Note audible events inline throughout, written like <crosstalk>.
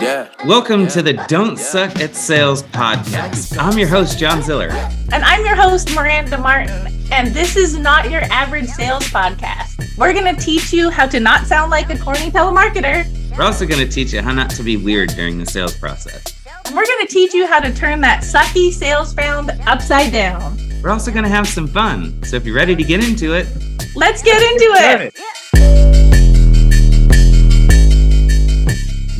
Yeah. Welcome to the Don't Suck at Sales podcast. I'm your host, John Ziller. And I'm your host, Miranda Martin. And this is not your average sales podcast. We're going to teach you how to not sound like a corny telemarketer. We're also going to teach you how not to be weird during the sales process. And we're going to teach you how to turn that sucky sales round upside down. We're also going to have some fun. So if you're ready to get into it, let's get into it.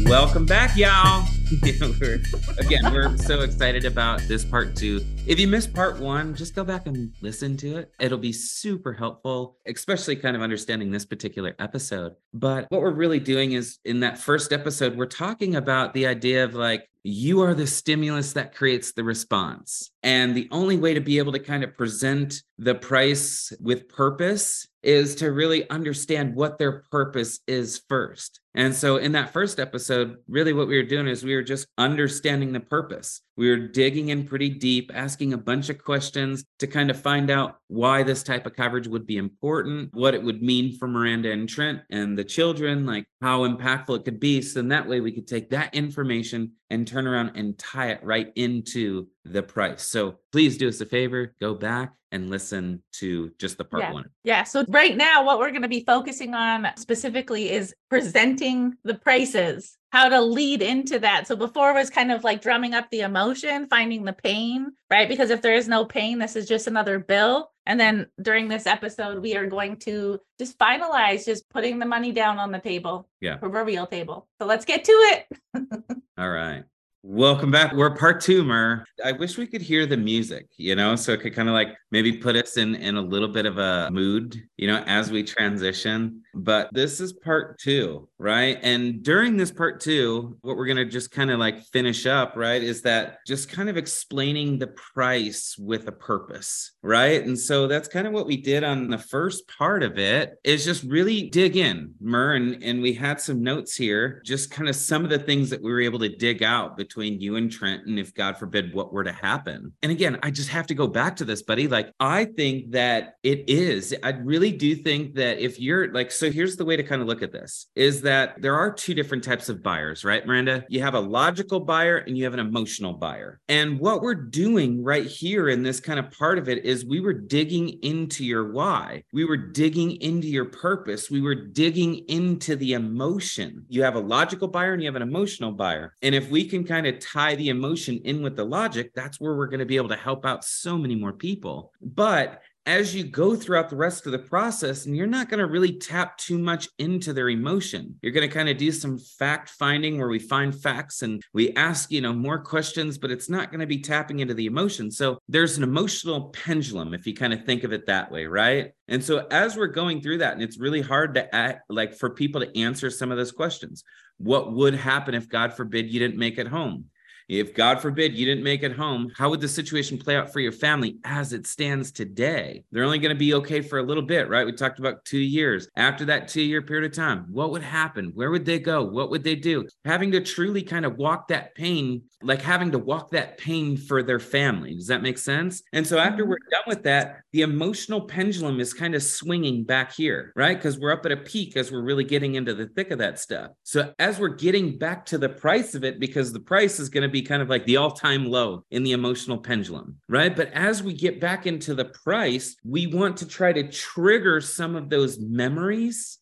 Welcome back, y'all. <laughs> we're, again, we're so excited about this part two. If you missed part one, just go back and listen to it. It'll be super helpful, especially kind of understanding this particular episode. But what we're really doing is in that first episode, we're talking about the idea of like, you are the stimulus that creates the response. And the only way to be able to kind of present the price with purpose is to really understand what their purpose is first. And so in that first episode, really what we were doing is we were just understanding the purpose. We were digging in pretty deep, asking a bunch of questions to kind of find out why this type of coverage would be important, what it would mean for Miranda and Trent and the children, like how impactful it could be. So that way we could take that information and turn around and tie it right into the price. So please do us a favor, go back and listen to just the part yeah. one. Yeah. So right now, what we're going to be focusing on specifically is presenting the prices, how to lead into that. So before was kind of like drumming up the emotion, finding the pain, right? Because if there is no pain, this is just another bill. And then during this episode, we are going to just finalize just putting the money down on the table. Yeah. Proverbial table. So let's get to it. <laughs> All right. Welcome back. We're part two, Mer. I wish we could hear the music, you know, so it could kind of like maybe put us in in a little bit of a mood, you know, as we transition. But this is part two, right? And during this part two, what we're gonna just kind of like finish up, right, is that just kind of explaining the price with a purpose, right? And so that's kind of what we did on the first part of it. Is just really dig in, Mer, and, and we had some notes here, just kind of some of the things that we were able to dig out between you and Trent, and if God forbid what were to happen. And again, I just have to go back to this, buddy. Like, I think that it is. I really do think that if you're like, so here's the way to kind of look at this is that there are two different types of buyers, right, Miranda? You have a logical buyer and you have an emotional buyer. And what we're doing right here in this kind of part of it is we were digging into your why, we were digging into your purpose, we were digging into the emotion. You have a logical buyer and you have an emotional buyer. And if we can kind kind of tie the emotion in with the logic, that's where we're going to be able to help out so many more people. But as you go throughout the rest of the process, and you're not going to really tap too much into their emotion. You're going to kind of do some fact finding where we find facts and we ask, you know, more questions, but it's not going to be tapping into the emotion. So there's an emotional pendulum, if you kind of think of it that way, right? And so as we're going through that, and it's really hard to act, like for people to answer some of those questions. What would happen if, God forbid, you didn't make it home? If God forbid you didn't make it home, how would the situation play out for your family as it stands today? They're only going to be okay for a little bit, right? We talked about two years. After that two year period of time, what would happen? Where would they go? What would they do? Having to truly kind of walk that pain, like having to walk that pain for their family. Does that make sense? And so after mm-hmm. we're done with that, the emotional pendulum is kind of swinging back here, right? Because we're up at a peak as we're really getting into the thick of that stuff. So as we're getting back to the price of it, because the price is going to be be kind of like the all time low in the emotional pendulum, right? But as we get back into the price, we want to try to trigger some of those memories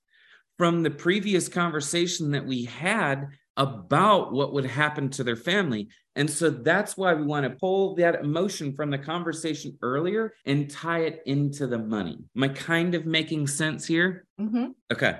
from the previous conversation that we had about what would happen to their family. And so that's why we want to pull that emotion from the conversation earlier and tie it into the money. Am I kind of making sense here? Mm-hmm. Okay.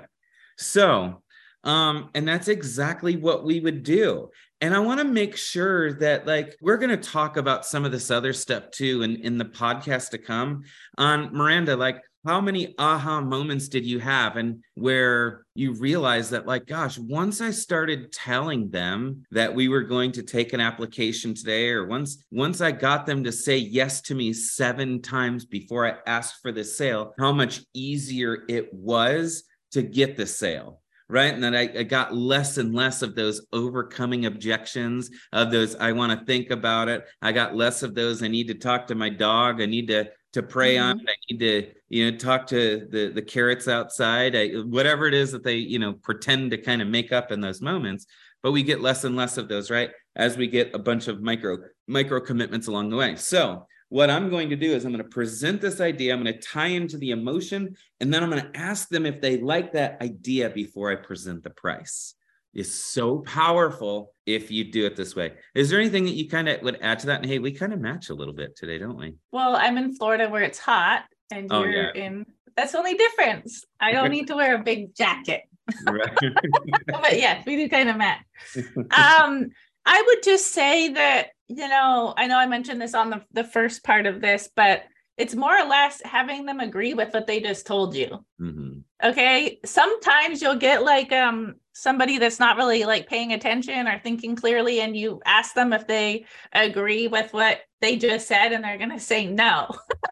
So, um, and that's exactly what we would do. And I want to make sure that, like, we're going to talk about some of this other stuff too in, in the podcast to come on Miranda. Like, how many aha moments did you have and where you realize that like gosh once i started telling them that we were going to take an application today or once once i got them to say yes to me seven times before i asked for the sale how much easier it was to get the sale right? And then I, I, got less and less of those overcoming objections, of those I want to think about it. I got less of those I need to talk to my dog. I need to to pray Mhm. on. I need to, you know, talk to the the carrots outside. I, whatever it is that they, you know, pretend to kind of make up in those moments. But we get less and less of those, right? As we get a bunch of micro micro commitments along the way. So what I'm going to do is I'm going to present this idea. I'm going to tie into the emotion, and then I'm going to ask them if they like that idea before I present the price. It's so powerful if you do it this way. Is there anything that you kind of would add to that? And hey, we kind of match a little bit today, don't we? Well, I'm in Florida where it's hot, and Oh, you're yeah. in. That's the only difference. I don't <laughs> need to wear a big jacket. Right. <laughs> but yes, we do kind of match. <laughs> Um, I would just say that, you know, I know I mentioned this on the, the first part of this, but it's more or less having them agree with what they just told you. Mhm. Okay. Sometimes you'll get like um somebody that's not really like paying attention or thinking clearly, and you ask them if they agree with what they just said, and they're gonna say no.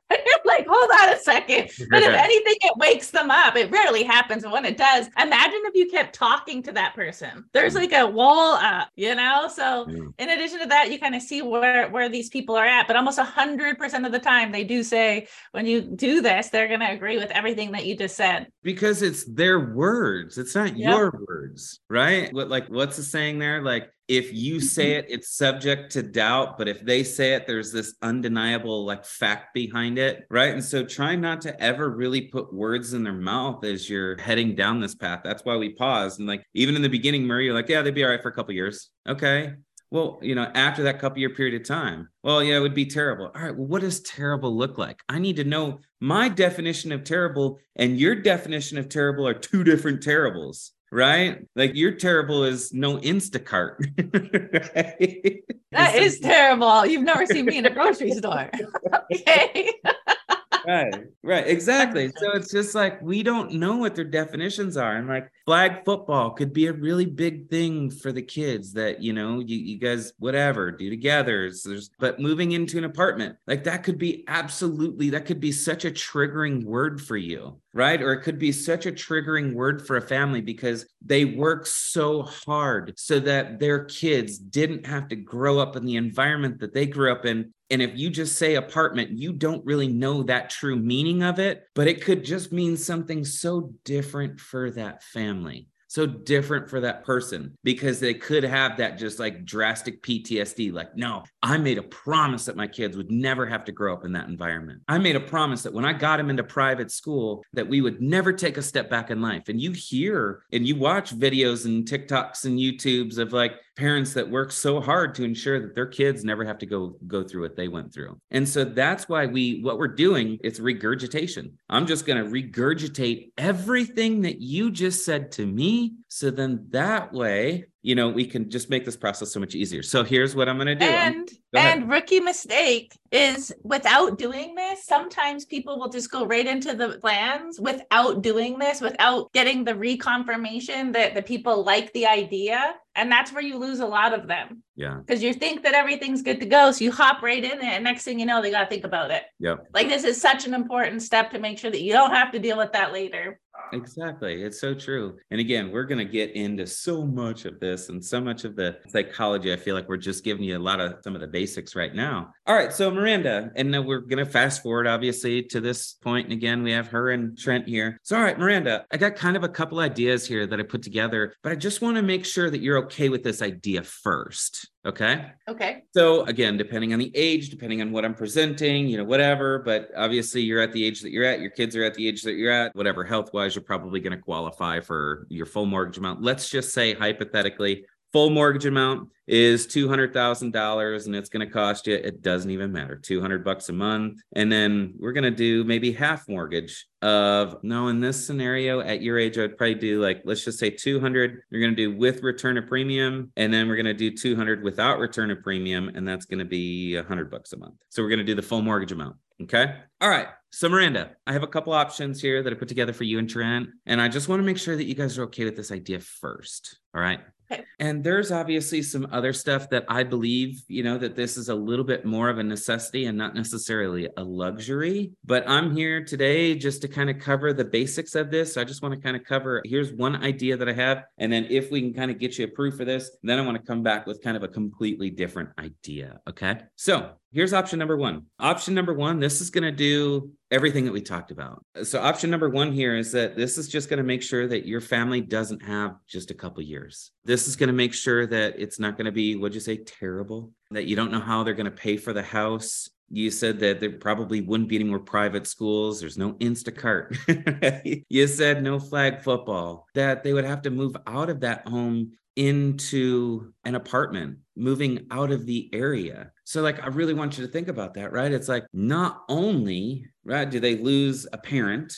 <laughs> Like, hold on a second. <laughs> But if anything, it wakes them up. It rarely happens, And when it does, imagine if you kept talking to that person. There's mm. like a wall up, you know? So Yeah. in addition to that, you kind of see where where these people are at. But almost a hundred percent of the time, they do say when you do this, they're gonna agree with everything that you just said. because it's their words it's not Yep. your words right what like what's the saying there like if you say Mm-hmm. it it's subject to doubt but if they say it there's this undeniable like fact behind it right and so try not to ever really put words in their mouth as you're heading down this path that's why we pause and like even in the beginning murray you're like yeah they'd be all right for a couple years okay well, you know, after that couple year period of time, well, yeah, it would be terrible. All right, well, what does terrible look like? I need to know my definition of terrible and your definition of terrible are two different terribles, right? Like you're terrible is no Instacart. <laughs> right? That is terrible. You've never seen me in a grocery store. <laughs> okay. right right exactly <laughs> so it's just like we don't know what their definitions are and like flag football could be a really big thing for the kids that you know you, you guys whatever do together So there's but moving into an apartment like that could be absolutely that could be such a triggering word for you right? Or it could be such a triggering word for a family because they work so hard so that their kids didn't have to grow up in the environment that they grew up in. And if you just say apartment, you don't really know that true meaning of it, but it could just mean something so different for that family, so different for that person, because they could have that just like drastic PTSD. Like, no, I made a promise that my kids would never have to grow up in that environment. I made a promise that when I got them into private school, that we would never take a step back in life. And you hear and you watch videos and TikToks and YouTubes of like, parents that work so hard to ensure that their kids never have to go go through what they went through. And so that's why we what we're doing it's regurgitation. I'm just going to regurgitate everything that you just said to me so then that way, you know, we can just make this process so much easier. So here's what I'm going to do. And and rookie mistake is without doing this, sometimes people will just go right into the plans without doing this, without getting the reconfirmation that the people like the idea. And that's where you lose a lot of them yeah. because you think that everything's good to go. So you hop right in it. And next thing you know, they got to think about it. Yep. Like this is such an important step to make sure that you don't have to deal with that later. Exactly. It's so true. And again, we're going to get into so much of this and so much of the psychology. I feel like we're just giving you a lot of some of the basics right now. All right. So, Miranda, and then we're going to fast forward, obviously, to this point. And again, we have her and Trent here. So, all right, Miranda, I got kind of a couple ideas here that I put together, but I just want to make sure that you're okay with this idea first. Okay. Okay. So again, depending on the age, depending on what I'm presenting, you know, whatever, but obviously you're at the age that you're at, your kids are at the age that you're at, whatever health wise, you're probably going to qualify for your full mortgage amount. Let's just say hypothetically, full mortgage amount is $200,000 and it's going to cost you, it doesn't even matter, 200 bucks a month. And then we're going to do maybe half mortgage of, no, in this scenario at your age, I would probably do like, let's just say 200, you're going to do with return of premium. And then we're going to do 200 without return of premium. And that's going to be 100 bucks a month. So we're going to do the full mortgage amount. Okay. All right. So, Miranda, I have a couple options here that I put together for you and Trent. And I just want to make sure that you guys are okay with this idea first. All right. Okay. And there's obviously some other stuff that I believe, you know, that this is a little bit more of a necessity and not necessarily a luxury. But I'm here today just to kind of cover the basics of this. So I just want to kind of cover here's one idea that I have. And then if we can kind of get you approved for this, then I want to come back with kind of a completely different idea. Okay. So here's option number one. Option number one, this is going to do everything that we talked about. So option number 1 here is that this is just going to make sure that your family doesn't have just a couple years. This is going to make sure that it's not going to be what'd you say terrible, that you don't know how they're going to pay for the house. You said that there probably wouldn't be any more private schools. There's no Instacart. <laughs> you said no flag football, that they would have to move out of that home into an apartment, moving out of the area. So, like, I really want you to think about that, right? It's like not only, right, do they lose a parent,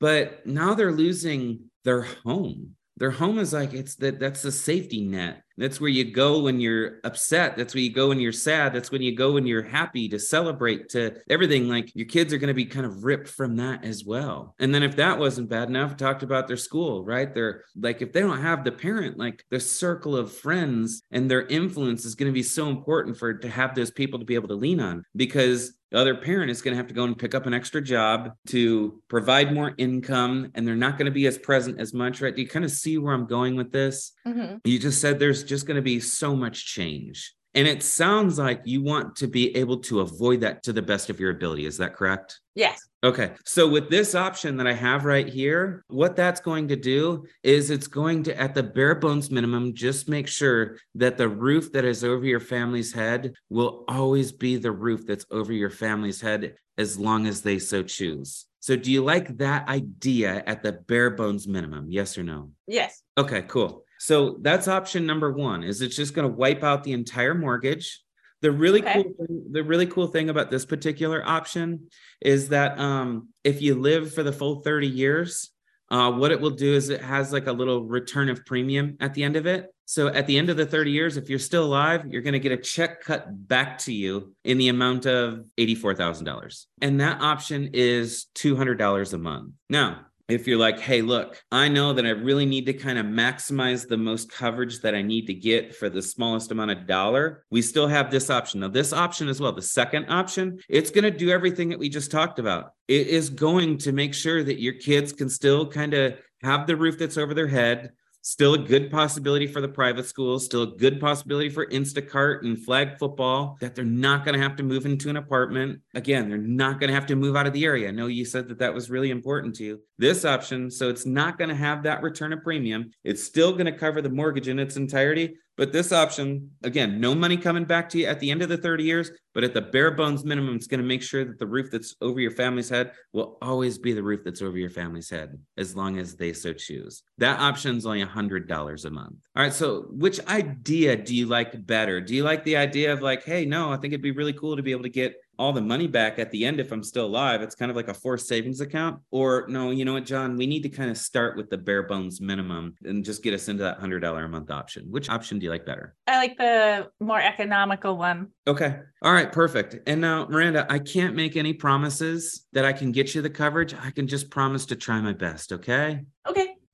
but now they're losing their home. Their home is like it's that that's the safety net that's where you go when you're upset. That's where you go when you're sad. That's when you go when you're happy to celebrate to everything. Like your kids are going to be kind of ripped from that as well. And then if that wasn't bad enough, talked about their school, right? They're like, if they don't have the parent, like the circle of friends and their influence is going to be so important for to have those people to be able to lean on because the other parent is going to have to go and pick up an extra job to provide more income and they're not going to be as present as much right do you kind of see where i'm going with this mm-hmm. you just said there's just going to be so much change. And it sounds like you want to be able to avoid that to the best of your ability. Is that correct? Yes. Okay. So with this option that I have right here, what that's going to do is it's going to, at the bare bones minimum, just make sure that the roof that is over your family's head will always be the roof that's over your family's head as long as they so choose. So do you like that idea at the bare bones minimum? Yes or no? Yes. Okay, cool. So that's option number one is it's just going to wipe out the entire mortgage. The really okay. cool thing, the really cool thing about this particular option is that um, if you live for the full 30 years, uh, what it will do is it has like a little return of premium at the end of it. So at the end of the 30 years, if you're still alive, you're going to get a check cut back to you in the amount of $84,000. And that option is $200 a month. Now, if you're like, hey, look, I know that I really need to kind of maximize the most coverage that I need to get for the smallest amount of dollar, we still have this option. Now, this option as well, the second option, it's going to do everything that we just talked about. It is going to make sure that your kids can still kind of have the roof that's over their head still a good possibility for the private schools, still a good possibility for Instacart and flag football that they're not going to have to move into an apartment. Again, they're not going to have to move out of the area. I know you said that that was really important to you. This option, so it's not going to have that return of premium. It's still going to cover the mortgage in its entirety, but this option, again, no money coming back to you at the end of the 30 years, but at the bare bones minimum, it's going to make sure that the roof that's over your family's head will always be the roof that's over your family's head as long as they so choose. That option is only $100 a month. All right. So, which idea do you like better? Do you like the idea of like, hey, no, I think it'd be really cool to be able to get all the money back at the end if I'm still alive. It's kind of like a forced savings account. Or no, you know what, John, we need to kind of start with the bare bones minimum and just get us into that hundred dollar a month option. Which option do you like better? I like the more economical one. Okay. All right, perfect. And now, Miranda, I can't make any promises that I can get you the coverage. I can just promise to try my best. Okay.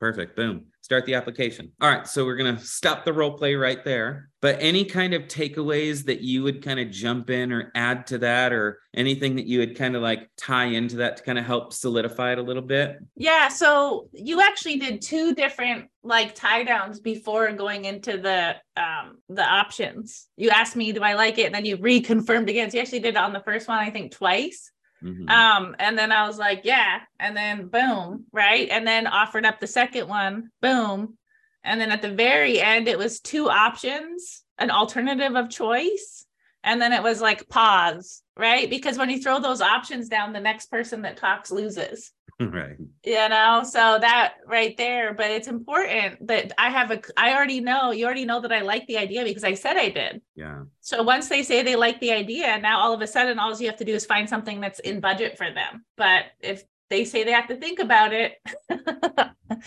Perfect. Boom start the application. All right, so we're going to stop the role play right there. But any kind of takeaways that you would kind of jump in or add to that, or anything that you would kind of like tie into that to kind of help solidify it a little bit? Yeah. So you actually did two different like tie downs before going into the um the options. You asked me, do I like it? And then you reconfirmed again. So you actually did it on the first one, I think twice. Mm-hmm. Um, and then I was like, yeah, and then boom, right? And then offered up the second one, boom. And then at the very end, it was two options, an alternative of choice. And then it was like pause, right? Because when you throw those options down, the next person that talks loses. <laughs> right. You know so that right there but it's important that i have a i already know you already know that i like the idea because i said i did. Yeah. So once they say they like the idea now all of a sudden all you have to do is find something that's in budget for them. But if they say they have to think about it <laughs>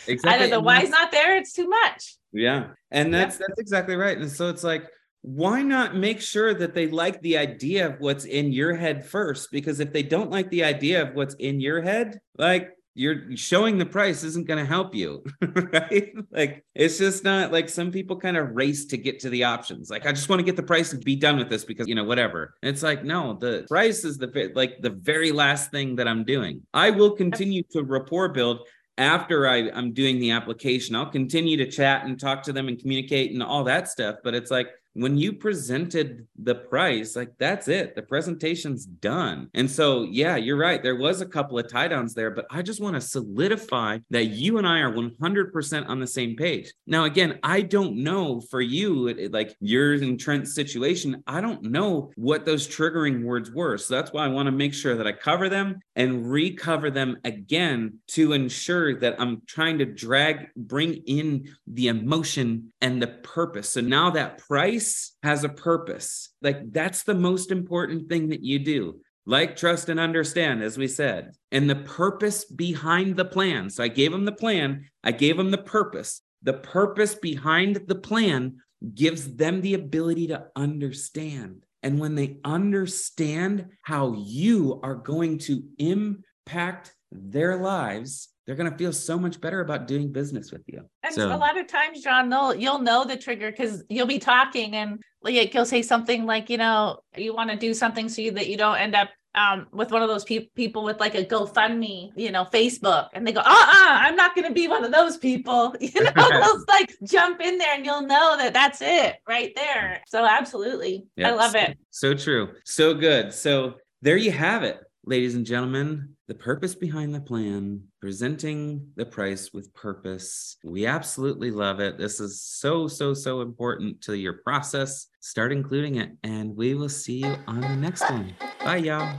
exactly. either the why's not there it's too much. Yeah and that's that's exactly right. And so it's like why not make sure that they like the idea of what's in your head first? Because if they don't like the idea of what's in your head, like you're showing the price isn't going to help you, <laughs> right? Like it's just not like some people kind of race to get to the options. Like I just want to get the price and be done with this because you know whatever. And it's like no, the price is the like the very last thing that I'm doing. I will continue to rapport build after I, I'm doing the application. I'll continue to chat and talk to them and communicate and all that stuff. But it's like when you presented the price, like that's it. The presentation's done. And so, yeah, you're right. There was a couple of tie downs there, but I just want to solidify that you and I are 100% on the same page. Now, again, I don't know for you, like yours in Trent's situation, I don't know what those triggering words were. So that's why I want to make sure that I cover them and recover them again to ensure that I'm trying to drag, bring in the emotion and the purpose. So now that price has a purpose. Like that's the most important thing that you do. Like, trust, and understand, as we said, and the purpose behind the plan. So I gave them the plan, I gave them the purpose. The purpose behind the plan gives them the ability to understand. And when they understand how you are going to impact their lives, they're going to feel so much better about doing business with you. And so, a lot of times, John, they'll you'll know the trigger because you'll be talking and like you'll say something like, you know, you want to do something so you, that you don't end up um, with one of those pe- people with like a GoFundMe, you know, Facebook, and they go, uh uh-uh, I'm not going to be one of those people. <laughs> You know, <laughs> they'll like jump in there and you'll know that that's it right there. So, absolutely. Yep. I love it. So true. So good. So, there you have it, ladies and gentlemen the purpose behind the plan, presenting the price with purpose. We absolutely love it. This is so, so, so important to your process. Start including it, and we will see you on the next one. Bye, y'all.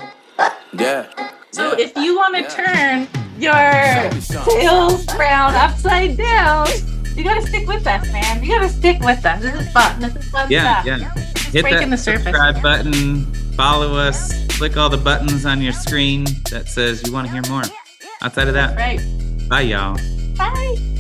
Yeah. So if you want to yeah. turn your sales frown upside down, you got to stick with us, man. You got to stick with us. This is fun. This is fun yeah, stuff. Yeah, yeah. Hit breaking that the surface. subscribe button. Follow us click all the buttons on your screen that says you want to hear more. Outside of that, right. bye, y'all. Bye.